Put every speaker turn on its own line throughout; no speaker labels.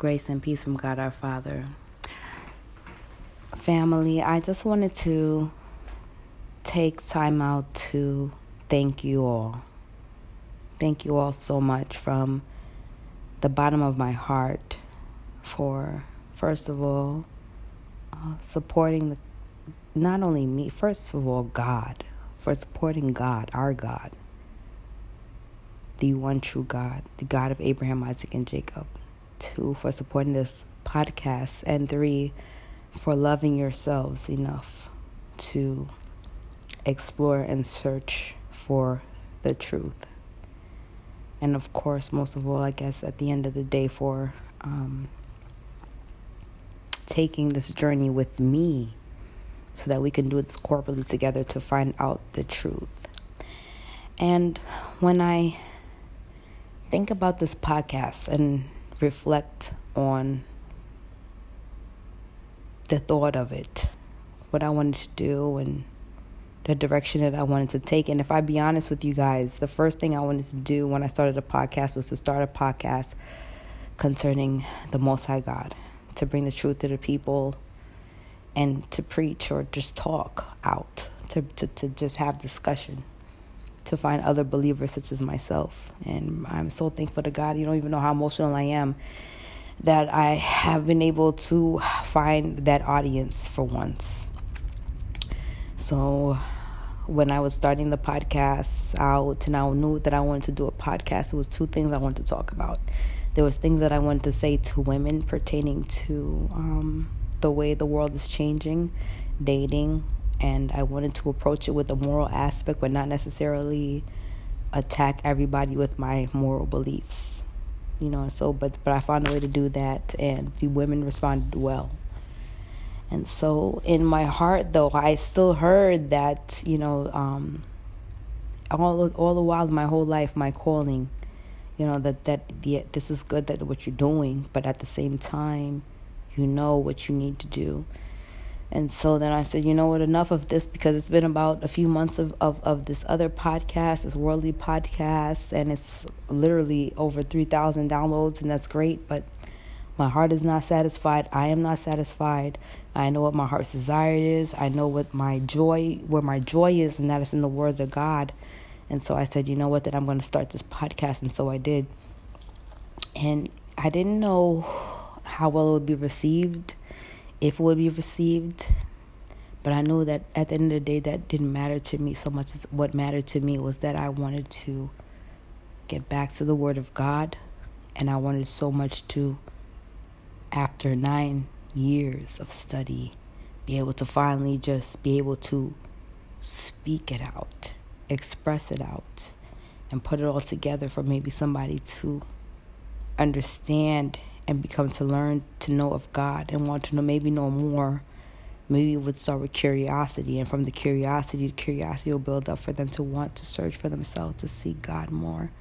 Grace and peace from God our Father. Family, I just wanted to take time out to thank you all. Thank you all so much from the bottom of my heart for, first of all, uh, supporting the, not only me, first of all, God, for supporting God, our God, the one true God, the God of Abraham, Isaac, and Jacob. Two, for supporting this podcast. And three, for loving yourselves enough to explore and search for the truth. And of course, most of all, I guess at the end of the day, for um, taking this journey with me so that we can do this corporately together to find out the truth. And when I think about this podcast and reflect on the thought of it, what I wanted to do, and the direction that I wanted to take. And if I be honest with you guys, the first thing I wanted to do when I started a podcast was to start a podcast concerning the Most High God, to bring the truth to the people and to preach or just talk out, to, to, to just have discussion, to find other believers such as myself. And I'm so thankful to God. You don't even know how emotional I am that I have been able to find that audience for once. So when I was starting the podcast out and I knew that I wanted to do a podcast, it was two things I wanted to talk about. There was things that I wanted to say to women pertaining to um, the way the world is changing, dating, and I wanted to approach it with a moral aspect, but not necessarily attack everybody with my moral beliefs you know so but but i found a way to do that and the women responded well. And so in my heart though i still heard that you know um all all the while my whole life my calling you know that that yeah, this is good that what you're doing but at the same time you know what you need to do and so then I said, you know what, enough of this because it's been about a few months of, of, of this other podcast, this worldly podcast, and it's literally over 3,000 downloads, and that's great. But my heart is not satisfied. I am not satisfied. I know what my heart's desire is. I know what my joy, where my joy is, and that is in the Word of God. And so I said, you know what, that I'm going to start this podcast. And so I did. And I didn't know how well it would be received if it would be received. But I know that at the end of the day, that didn't matter to me so much as what mattered to me was that I wanted to get back to the Word of God. And I wanted so much to, after nine years of study, be able to finally just be able to speak it out, express it out, and put it all together for maybe somebody to understand and become to learn to know of God and want to know maybe know more. Maybe it would start with curiosity, and from the curiosity, the curiosity will build up for them to want to search for themselves, to seek God more,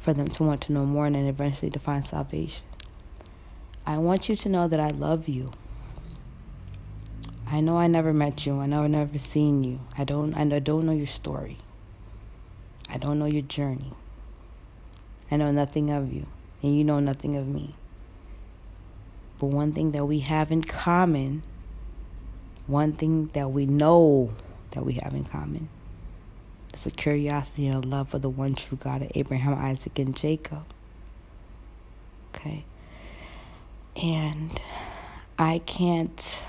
for them to want to know more, and then eventually to find salvation. I want you to know that I love you. I know I never met you. I know I've never seen you. I don't. I don't know your story. I don't know your journey. I know nothing of you, and you know nothing of me. But one thing that we have in common, one thing that we know that we have in common, is a curiosity and a love for the one true God of Abraham, Isaac, and Jacob. Okay? And I can't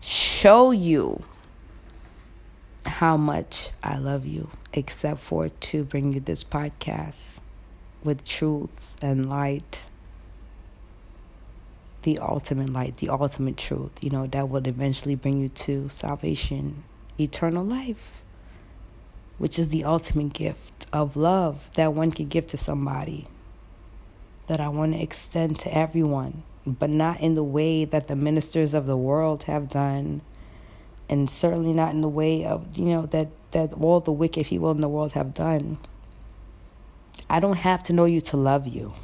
show you how much I love you, except for to bring you this podcast with truth and light the ultimate light, the ultimate truth, you know, that will eventually bring you to salvation, eternal life, which is the ultimate gift of love that one can give to somebody, that I want to extend to everyone, but not in the way that the ministers of the world have done, and certainly not in the way of, you know, that, that all the wicked people in the world have done. I don't have to know you to love you.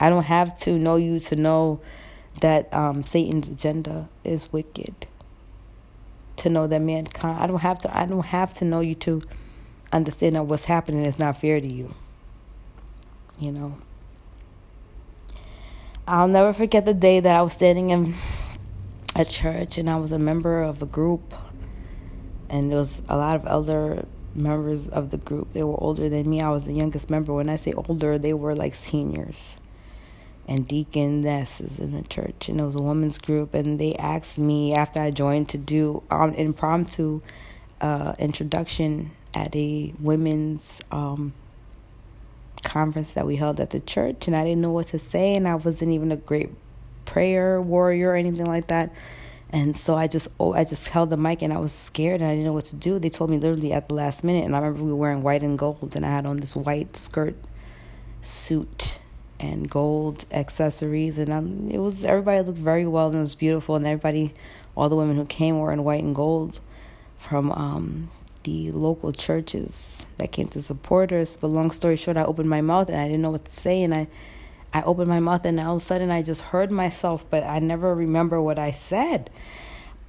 I don't have to know you to know that um, Satan's agenda is wicked. To know that mankind, I don't have to. I don't have to know you to understand that what's happening is not fair to you. You know. I'll never forget the day that I was standing in a church and I was a member of a group, and there was a lot of elder members of the group. They were older than me. I was the youngest member. When I say older, they were like seniors and deaconesses in the church. And it was a women's group. And they asked me after I joined to do um, impromptu uh, introduction at a women's um, conference that we held at the church. And I didn't know what to say. And I wasn't even a great prayer warrior or anything like that. And so I just oh I just held the mic and I was scared and I didn't know what to do. They told me literally at the last minute and I remember we were wearing white and gold and I had on this white skirt suit and gold accessories and um, it was everybody looked very well and it was beautiful and everybody all the women who came were in white and gold from um, the local churches that came to support us. But long story short, I opened my mouth and I didn't know what to say and I I opened my mouth and all of a sudden I just heard myself, but I never remember what I said.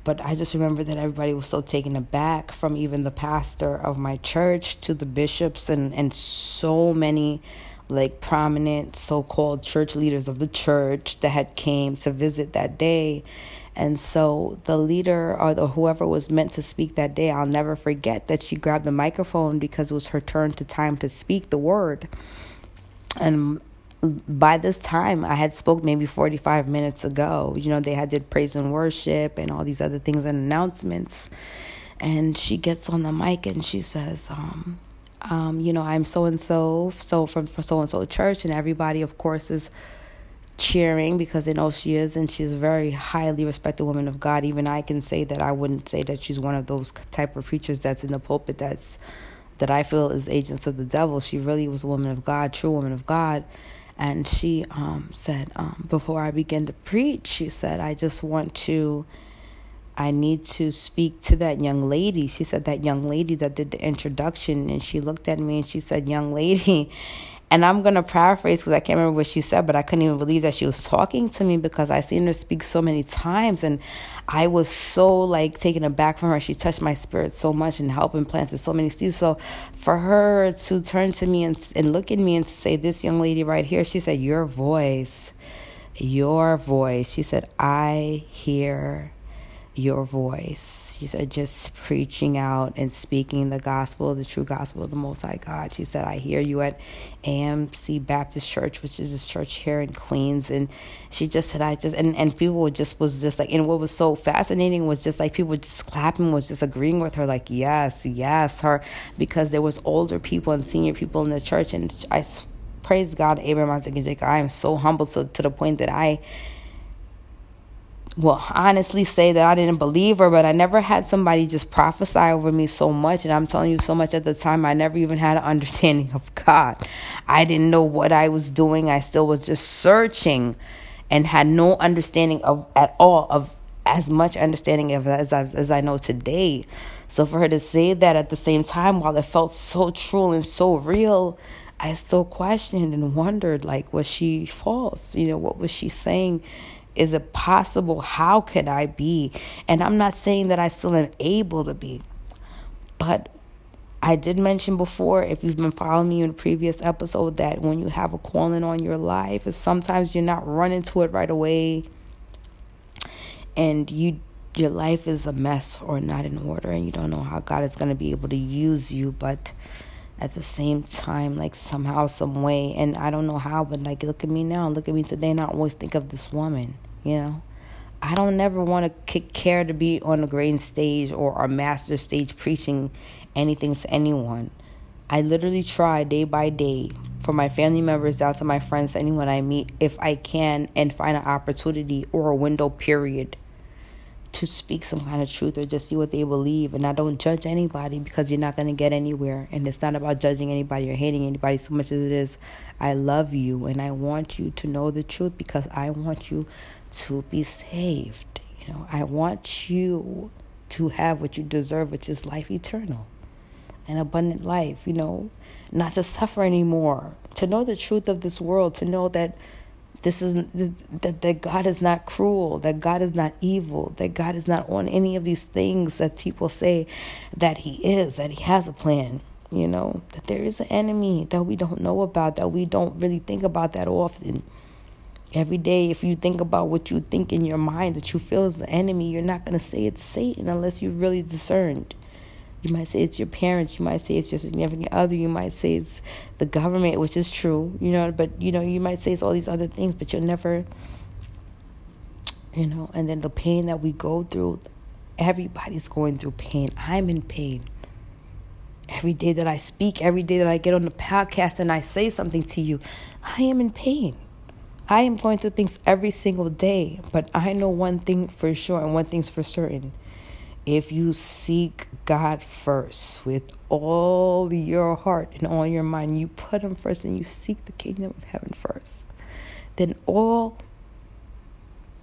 But I just remember that everybody was so taken aback from even the pastor of my church to the bishops and, and so many like prominent so-called church leaders of the church that had came to visit that day and so the leader or the whoever was meant to speak that day i'll never forget that she grabbed the microphone because it was her turn to time to speak the word and by this time I had spoke maybe 45 minutes ago. You know, they had did praise and worship and all these other things and announcements. And she gets on the mic and she says, um, um, you know, I'm so and so, so from so and so church, and everybody, of course, is cheering because they know she is, and she's a very highly respected woman of God. Even I can say that I wouldn't say that she's one of those type of preachers that's in the pulpit that's that I feel is agents of the devil. She really was a woman of God, true woman of God and she um, said, um, before I begin to preach, she said, I just want to, I need to speak to that young lady. She said, that young lady that did the introduction. And she looked at me and she said, young lady. And I'm going to paraphrase because I can't remember what she said, but I couldn't even believe that she was talking to me because I seen her speak so many times. And I was so like taken aback from her. She touched my spirit so much and helped and planted so many seeds. So for her to turn to me and, and look at me and say, This young lady right here, she said, Your voice, your voice. She said, I hear your voice. She said, just preaching out and speaking the gospel, the true gospel of the Most High God. She said, I hear you at AMC Baptist Church, which is this church here in Queens. And she just said, I just, and, and people just was just like, and what was so fascinating was just like people just clapping, was just agreeing with her, like, yes, yes, her, because there was older people and senior people in the church. And I praise God, Abraham, Isaac, and Jacob. I am so humble to, to the point that I, will honestly say that I didn't believe her, but I never had somebody just prophesy over me so much. And I'm telling you so much at the time, I never even had an understanding of God. I didn't know what I was doing. I still was just searching and had no understanding of at all of as much understanding of as, as, as I know today. So for her to say that at the same time, while it felt so true and so real, I still questioned and wondered like was she false? You know, what was she saying? Is it possible? How could I be? And I'm not saying that I still am able to be, but I did mention before, if you've been following me in a previous episode, that when you have a calling on your life, is sometimes you're not running to it right away, and you your life is a mess or not in order, and you don't know how God is going to be able to use you, but at the same time, like somehow, some way, and I don't know how, but like look at me now, look at me today, and I always think of this woman you know i don't never want to care to be on a grand stage or a master stage preaching anything to anyone i literally try day by day for my family members down to my friends anyone i meet if i can and find an opportunity or a window period to speak some kind of truth or just see what they believe. And I don't judge anybody because you're not going to get anywhere. And it's not about judging anybody or hating anybody so much as it is, I love you and I want you to know the truth because I want you to be saved. You know, I want you to have what you deserve, which is life eternal and abundant life, you know, not to suffer anymore, to know the truth of this world, to know that this is that, that God is not cruel, that God is not evil, that God is not on any of these things that people say that He is, that He has a plan. You know, that there is an enemy that we don't know about, that we don't really think about that often. Every day, if you think about what you think in your mind that you feel is the enemy, you're not going to say it's Satan unless you've really discerned. You might say it's your parents. You might say it's your significant other. You might say it's the government, which is true, you know, but, you know, you might say it's all these other things, but you'll never, you know, and then the pain that we go through, everybody's going through pain. I'm in pain. Every day that I speak, every day that I get on the podcast and I say something to you, I am in pain. I am going through things every single day, but I know one thing for sure and one thing's for certain. If you seek God first with all your heart and all your mind, you put Him first and you seek the kingdom of heaven first, then all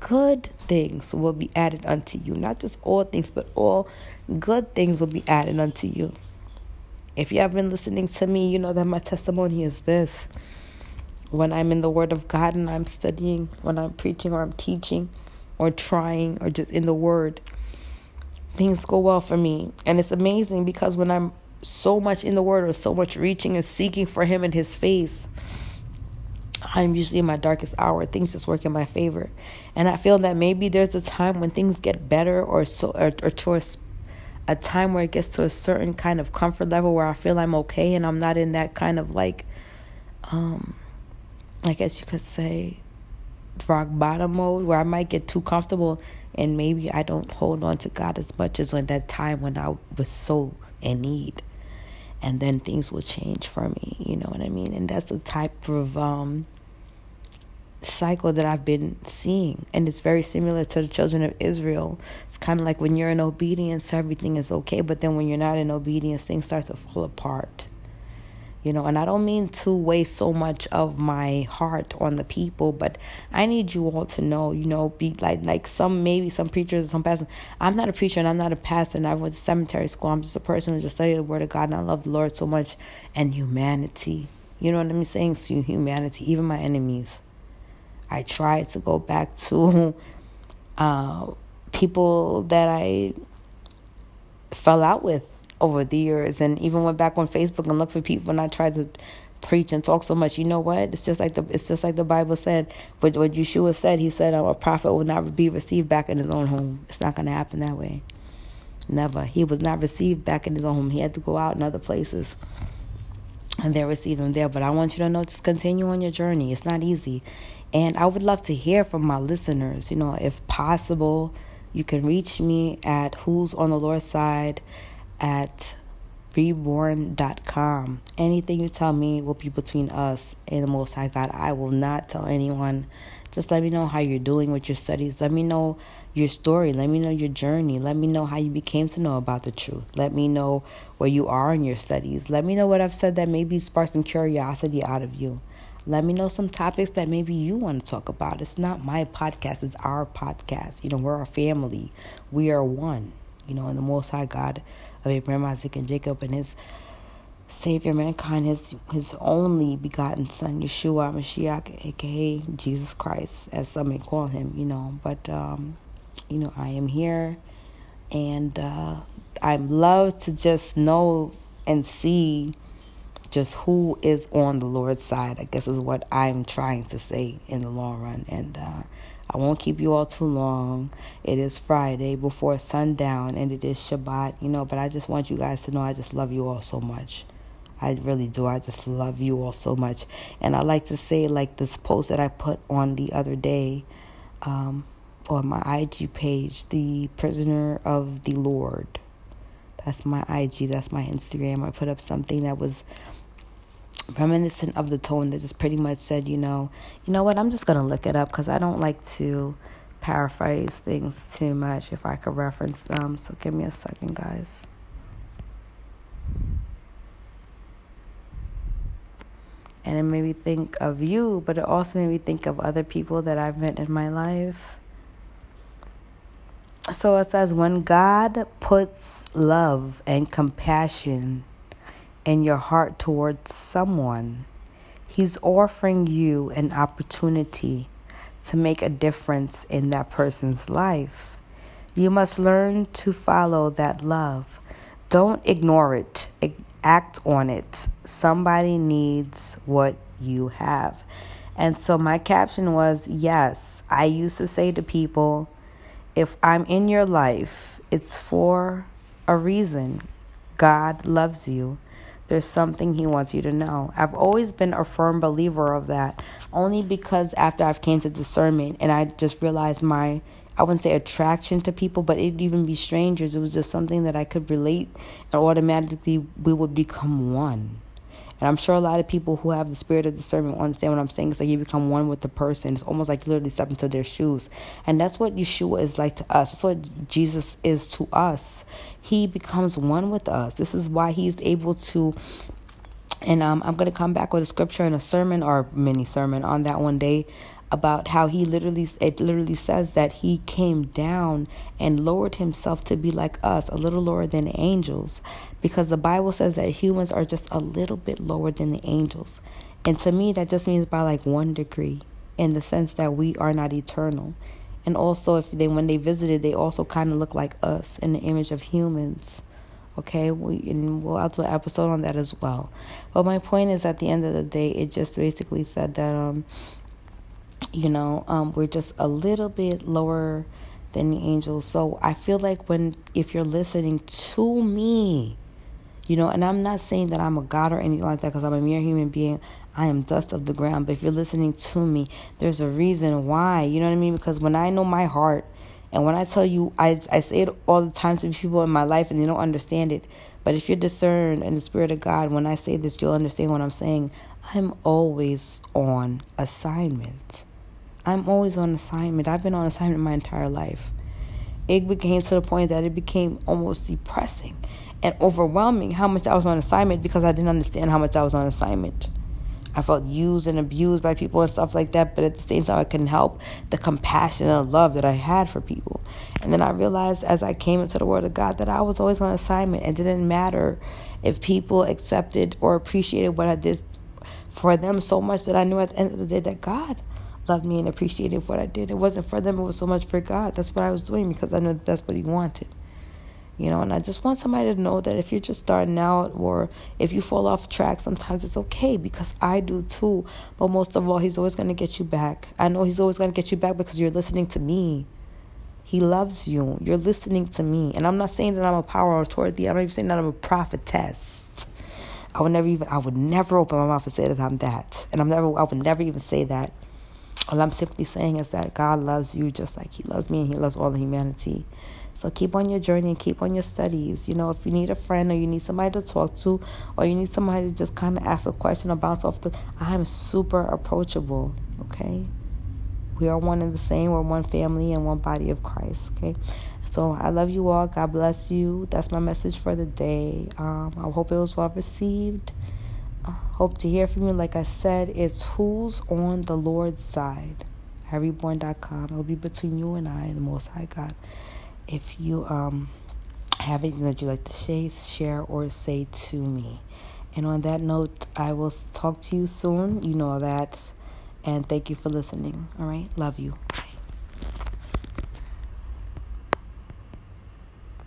good things will be added unto you. Not just all things, but all good things will be added unto you. If you have been listening to me, you know that my testimony is this when I'm in the Word of God and I'm studying, when I'm preaching or I'm teaching or trying or just in the Word, things go well for me. And it's amazing because when I'm so much in the Word or so much reaching and seeking for Him in His face, I'm usually in my darkest hour. Things just work in my favor. And I feel that maybe there's a time when things get better or so or, or towards a time where it gets to a certain kind of comfort level where I feel I'm okay and I'm not in that kind of like um I guess you could say, rock bottom mode where I might get too comfortable and maybe I don't hold on to God as much as when that time when I was so in need. And then things will change for me, you know what I mean? And that's the type of um, cycle that I've been seeing. And it's very similar to the children of Israel. It's kind of like when you're in obedience, everything is okay. But then when you're not in obedience, things start to fall apart you know and i don't mean to waste so much of my heart on the people but i need you all to know you know be like like some maybe some preachers some pastors i'm not a preacher and i'm not a pastor and i went to seminary school. I'm just a person who just studied the word of god and i love the lord so much and humanity. You know what i'm saying? So humanity even my enemies. I try to go back to uh, people that i fell out with over the years and even went back on Facebook and looked for people and I tried to preach and talk so much. You know what? It's just like the it's just like the Bible said. But what Yeshua said, he said a prophet will not be received back in his own home. It's not going to happen that way. Never. He was not received back in his own home. He had to go out in other places. And they received him there. But I want you to know, just continue on your journey. It's not easy. And I would love to hear from my listeners. You know, if possible, you can reach me at who's on the Lord's side at reborn.com. Anything you tell me will be between us and the Most High God. I will not tell anyone. Just let me know how you're doing with your studies. Let me know your story. Let me know your journey. Let me know how you became to know about the truth. Let me know where you are in your studies. Let me know what I've said that maybe sparked some curiosity out of you. Let me know some topics that maybe you want to talk about. It's not my podcast, it's our podcast. You know, we're a family. We are one. You know, and the Most High God of Abraham, Isaac, and Jacob, and his Savior, mankind, his his only begotten Son, Yeshua Mashiach, aka Jesus Christ, as some may call him, you know. But um, you know, I am here, and uh, I love to just know and see just who is on the Lord's side. I guess is what I'm trying to say in the long run, and. Uh, I won't keep you all too long. It is Friday before sundown and it is Shabbat, you know, but I just want you guys to know I just love you all so much. I really do. I just love you all so much. And I like to say, like this post that I put on the other day um, on my IG page, The Prisoner of the Lord. That's my IG, that's my Instagram. I put up something that was reminiscent of the tone that just pretty much said, you know, you know what, I'm just going to look it up because I don't like to paraphrase things too much if I could reference them. So give me a second, guys. And it made me think of you, but it also made me think of other people that I've met in my life. So it says, when God puts love and compassion in your heart towards someone, He's offering you an opportunity to make a difference in that person's life. You must learn to follow that love. Don't ignore it, act on it. Somebody needs what you have. And so my caption was Yes, I used to say to people, if I'm in your life, it's for a reason. God loves you. There's something He wants you to know. I've always been a firm believer of that, only because after I've came to discernment and I just realized my I wouldn't say attraction to people, but it'd even be strangers. It was just something that I could relate, and automatically we would become one. And I'm sure a lot of people who have the spirit of discernment understand what I'm saying. It's like you become one with the person. It's almost like you literally step into their shoes. And that's what Yeshua is like to us. That's what Jesus is to us. He becomes one with us. This is why he's able to and um, I'm going to come back with a scripture and a sermon or mini sermon on that one day about how he literally it literally says that he came down and lowered himself to be like us a little lower than angels. Because the bible says that humans are just a little bit lower than the angels. And to me that just means by like one degree in the sense that we are not eternal. And also if they when they visited they also kind of look like us in the image of humans. Okay? We and we'll do an episode on that as well. But my point is at the end of the day it just basically said that um you know um, we're just a little bit lower than the angels. So i feel like when if you're listening to me you know and i'm not saying that i'm a god or anything like that because i'm a mere human being. I am dust of the ground. But if you're listening to me there's a reason why you know what i mean? Because when i know my heart and when i tell you i, I say it all the time to people in my life and they don't understand it. But if you're discerned in the spirit of god when i say this you'll understand what i'm saying. I'm always on assignment I'm always on assignment. I've been on assignment my entire life. It became to the point that it became almost depressing and overwhelming how much I was on assignment because I didn't understand how much I was on assignment. I felt used and abused by people and stuff like that, but at the same time, I couldn't help the compassion and love that I had for people. And then I realized as I came into the Word of God that I was always on assignment. It didn't matter if people accepted or appreciated what I did for them so much that I knew at the end of the day that God loved me and appreciated what I did. It wasn't for them, it was so much for God. That's what I was doing because I know that that's what He wanted. You know, and I just want somebody to know that if you're just starting out or if you fall off track, sometimes it's okay because I do too. But most of all, He's always going to get you back. I know He's always going to get you back because you're listening to me. He loves you. You're listening to me. And I'm not saying that I'm a power authority. I'm not even saying that I'm a prophetess. I would never even I would never open my mouth and say that I'm that. And I'm never I would never even say that all I'm simply saying is that God loves you just like He loves me and He loves all of humanity. So keep on your journey and keep on your studies. You know, if you need a friend or you need somebody to talk to or you need somebody to just kind of ask a question or bounce off the, I am super approachable. Okay. We are one and the same. We're one family and one body of Christ. Okay. So I love you all. God bless you. That's my message for the day. Um, I hope it was well received. Hope to hear from you. Like I said, it's who's on the Lord's side. HarryBourne.com. It'll be between you and I and the Most High God. If you um have anything that you'd like to say, share, or say to me. And on that note, I will talk to you soon. You know that. And thank you for listening. All right. Love you.